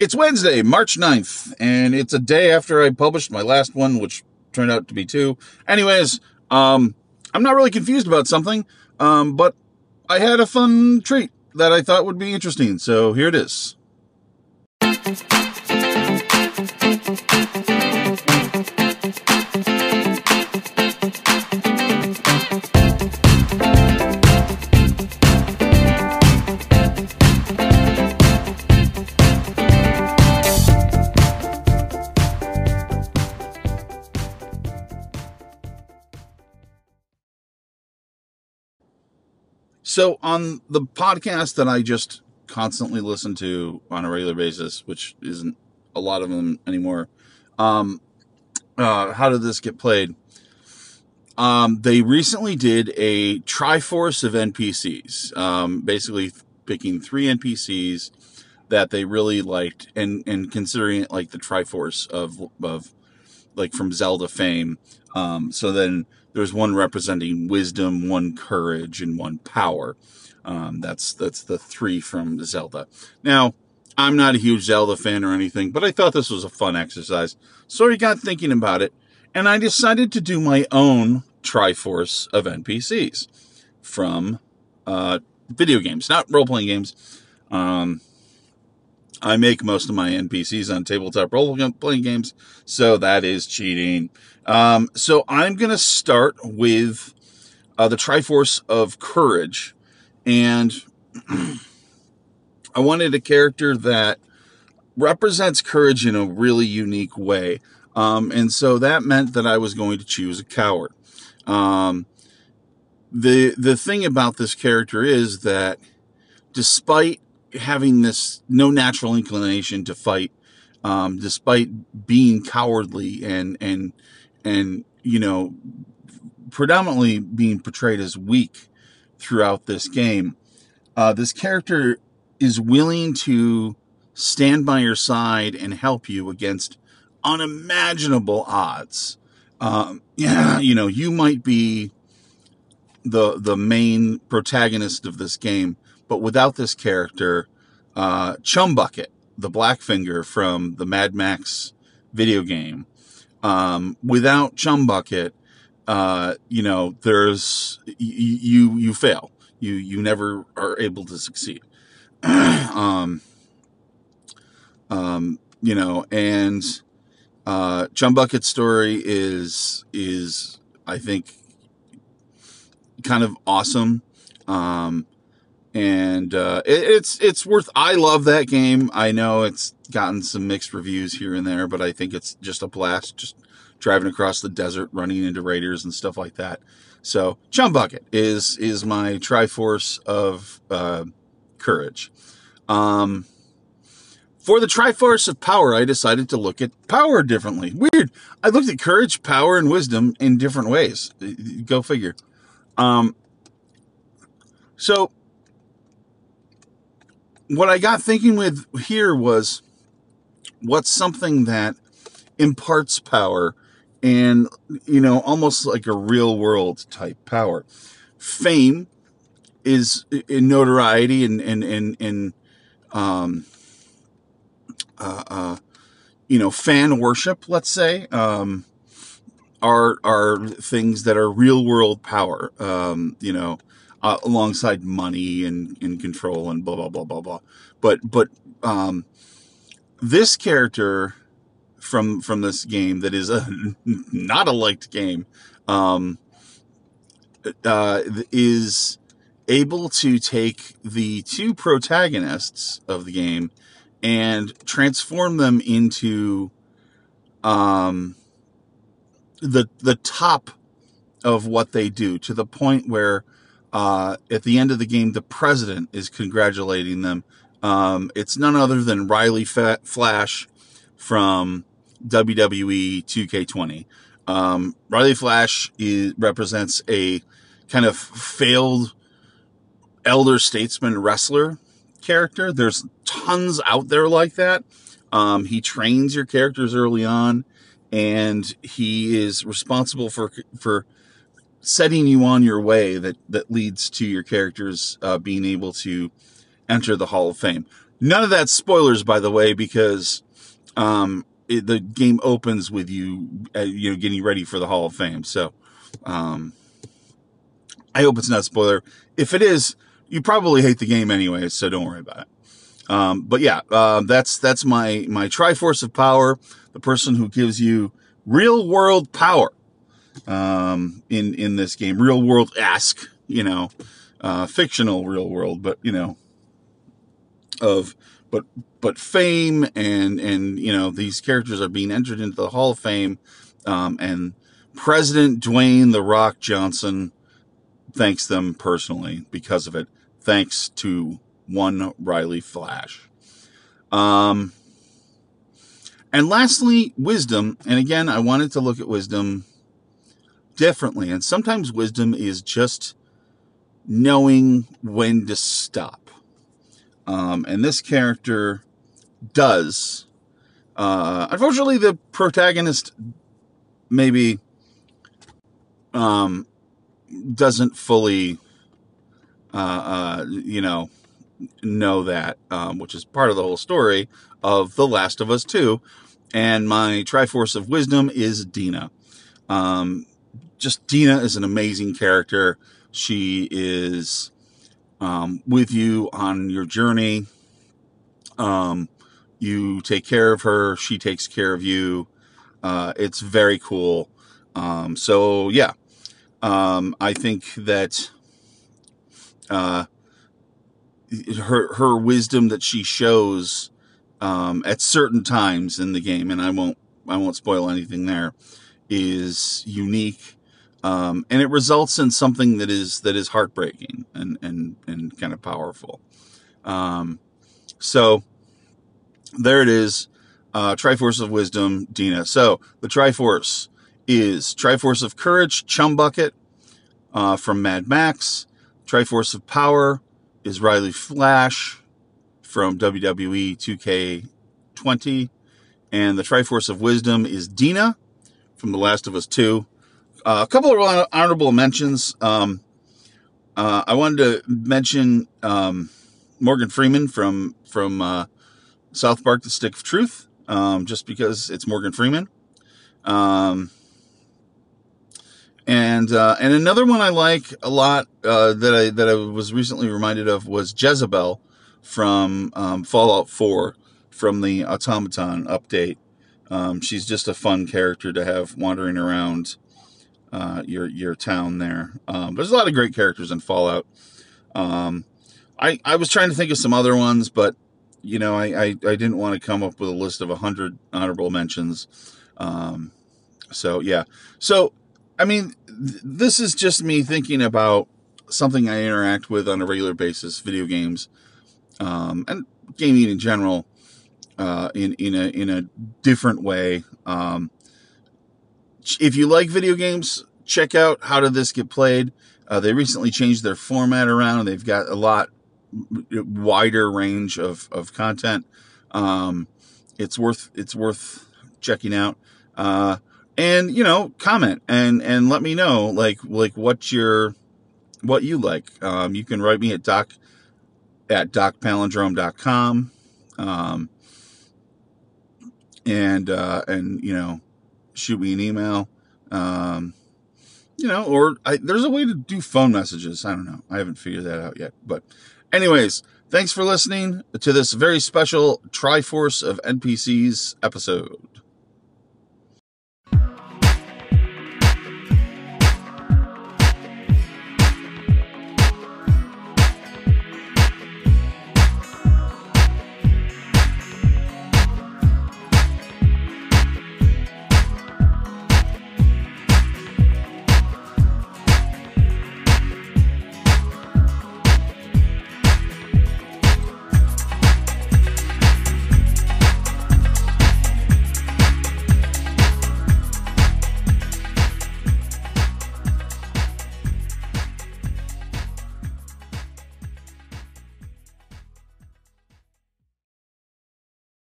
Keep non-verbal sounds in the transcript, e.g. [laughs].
It's Wednesday, March 9th, and it's a day after I published my last one, which turned out to be two. Anyways, um, I'm not really confused about something, um, but I had a fun treat that I thought would be interesting, so here it is. So on the podcast that I just constantly listen to on a regular basis, which isn't a lot of them anymore, um, uh, how did this get played? Um, they recently did a Triforce of NPCs, um, basically picking three NPCs that they really liked, and and considering it like the Triforce of of like from Zelda fame. Um, so then there's one representing wisdom, one courage, and one power. Um, that's that's the three from Zelda. Now, I'm not a huge Zelda fan or anything, but I thought this was a fun exercise, so I got thinking about it, and I decided to do my own Triforce of NPCs from uh, video games, not role playing games. Um, I make most of my NPCs on tabletop role playing games, so that is cheating. Um, so I'm going to start with uh, the Triforce of Courage, and [clears throat] I wanted a character that represents courage in a really unique way. Um, and so that meant that I was going to choose a coward. Um, the the thing about this character is that despite having this no natural inclination to fight, um, despite being cowardly and and and you know predominantly being portrayed as weak throughout this game, uh, this character is willing to stand by your side and help you against unimaginable odds. Um, yeah, [clears throat] you know, you might be the the main protagonist of this game, but without this character, uh, Chumbucket, the Blackfinger from the Mad Max video game, um, without Chumbucket, uh, you know, there's you you fail. You you never are able to succeed. [clears throat] um, um, you know, and uh, Chumbucket's story is is I think kind of awesome, um, and uh, it, it's it's worth. I love that game. I know it's gotten some mixed reviews here and there, but I think it's just a blast. Just driving across the desert, running into raiders and stuff like that. So Chumbucket is is my Triforce of uh, courage. Um, for the Triforce of Power, I decided to look at power differently. Weird. I looked at courage, power, and wisdom in different ways. Go figure. Um, so, what I got thinking with here was what's something that imparts power and, you know, almost like a real world type power. Fame is in notoriety and, and, and, and, um, uh, uh, you know, fan worship, let's say, um, are are things that are real world power. Um, you know, uh, alongside money and, and control and blah blah blah blah blah. But but um, this character from from this game that is a [laughs] not a liked game um, uh, is able to take the two protagonists of the game and transform them into um, the the top of what they do to the point where uh, at the end of the game the president is congratulating them. Um, it's none other than Riley Flash from WWE 2K20. Um, Riley Flash is, represents a kind of failed elder statesman wrestler character. There's tons out there like that. Um, he trains your characters early on, and he is responsible for for setting you on your way that that leads to your characters uh, being able to enter the Hall of Fame. none of that spoilers, by the way, because um, it, the game opens with you, uh, you know, getting ready for the Hall of Fame. So, um, I hope it's not a spoiler. If it is, you probably hate the game anyway, so don't worry about it. Um, but yeah, uh, that's that's my my Triforce of Power, the person who gives you real world power um, in in this game, real world esque, you know, uh, fictional real world, but you know, of but but fame and and you know these characters are being entered into the Hall of Fame, um, and President Dwayne the Rock Johnson thanks them personally because of it. Thanks to one Riley Flash. Um, and lastly, wisdom. And again, I wanted to look at wisdom differently. And sometimes wisdom is just knowing when to stop. Um, and this character does. Uh, unfortunately, the protagonist maybe um, doesn't fully, uh, uh, you know, know that, um, which is part of the whole story of The Last of Us 2. And my Triforce of Wisdom is Dina. Um, just Dina is an amazing character. She is um, with you on your journey. Um, you take care of her. She takes care of you. Uh, it's very cool. Um, so yeah, um, I think that uh, her her wisdom that she shows um, at certain times in the game, and I won't I won't spoil anything there, is unique, um, and it results in something that is that is heartbreaking and and and kind of powerful. Um, so there it is, uh, Triforce of Wisdom, Dina. So the Triforce is Triforce of Courage, Chum Bucket uh, from Mad Max, Triforce of Power is Riley Flash from WWE 2K20. And the Triforce of Wisdom is Dina from The Last of Us 2. Uh, a couple of honorable mentions. Um, uh, I wanted to mention um, Morgan Freeman from from uh, South Park: The Stick of Truth, um, just because it's Morgan Freeman. Um, and uh, and another one I like a lot uh, that I that I was recently reminded of was Jezebel from um, Fallout 4 from the Automatron update. Um, she's just a fun character to have wandering around uh, your your town there. Um, there's a lot of great characters in Fallout. Um, I I was trying to think of some other ones, but you know I I, I didn't want to come up with a list of hundred honorable mentions. Um, so yeah, so I mean, th- this is just me thinking about something I interact with on a regular basis, video games, um, and gaming in general, uh, in in a in a different way. Um, if you like video games, check out how did this get played. Uh, they recently changed their format around, they've got a lot wider range of of content. Um, it's worth it's worth checking out. Uh, and you know comment and and let me know like like what your what you like um, you can write me at doc at docpalindrome.com um, and uh, and you know shoot me an email um, you know or I, there's a way to do phone messages. I don't know. I haven't figured that out yet. But anyways thanks for listening to this very special triforce of npcs episode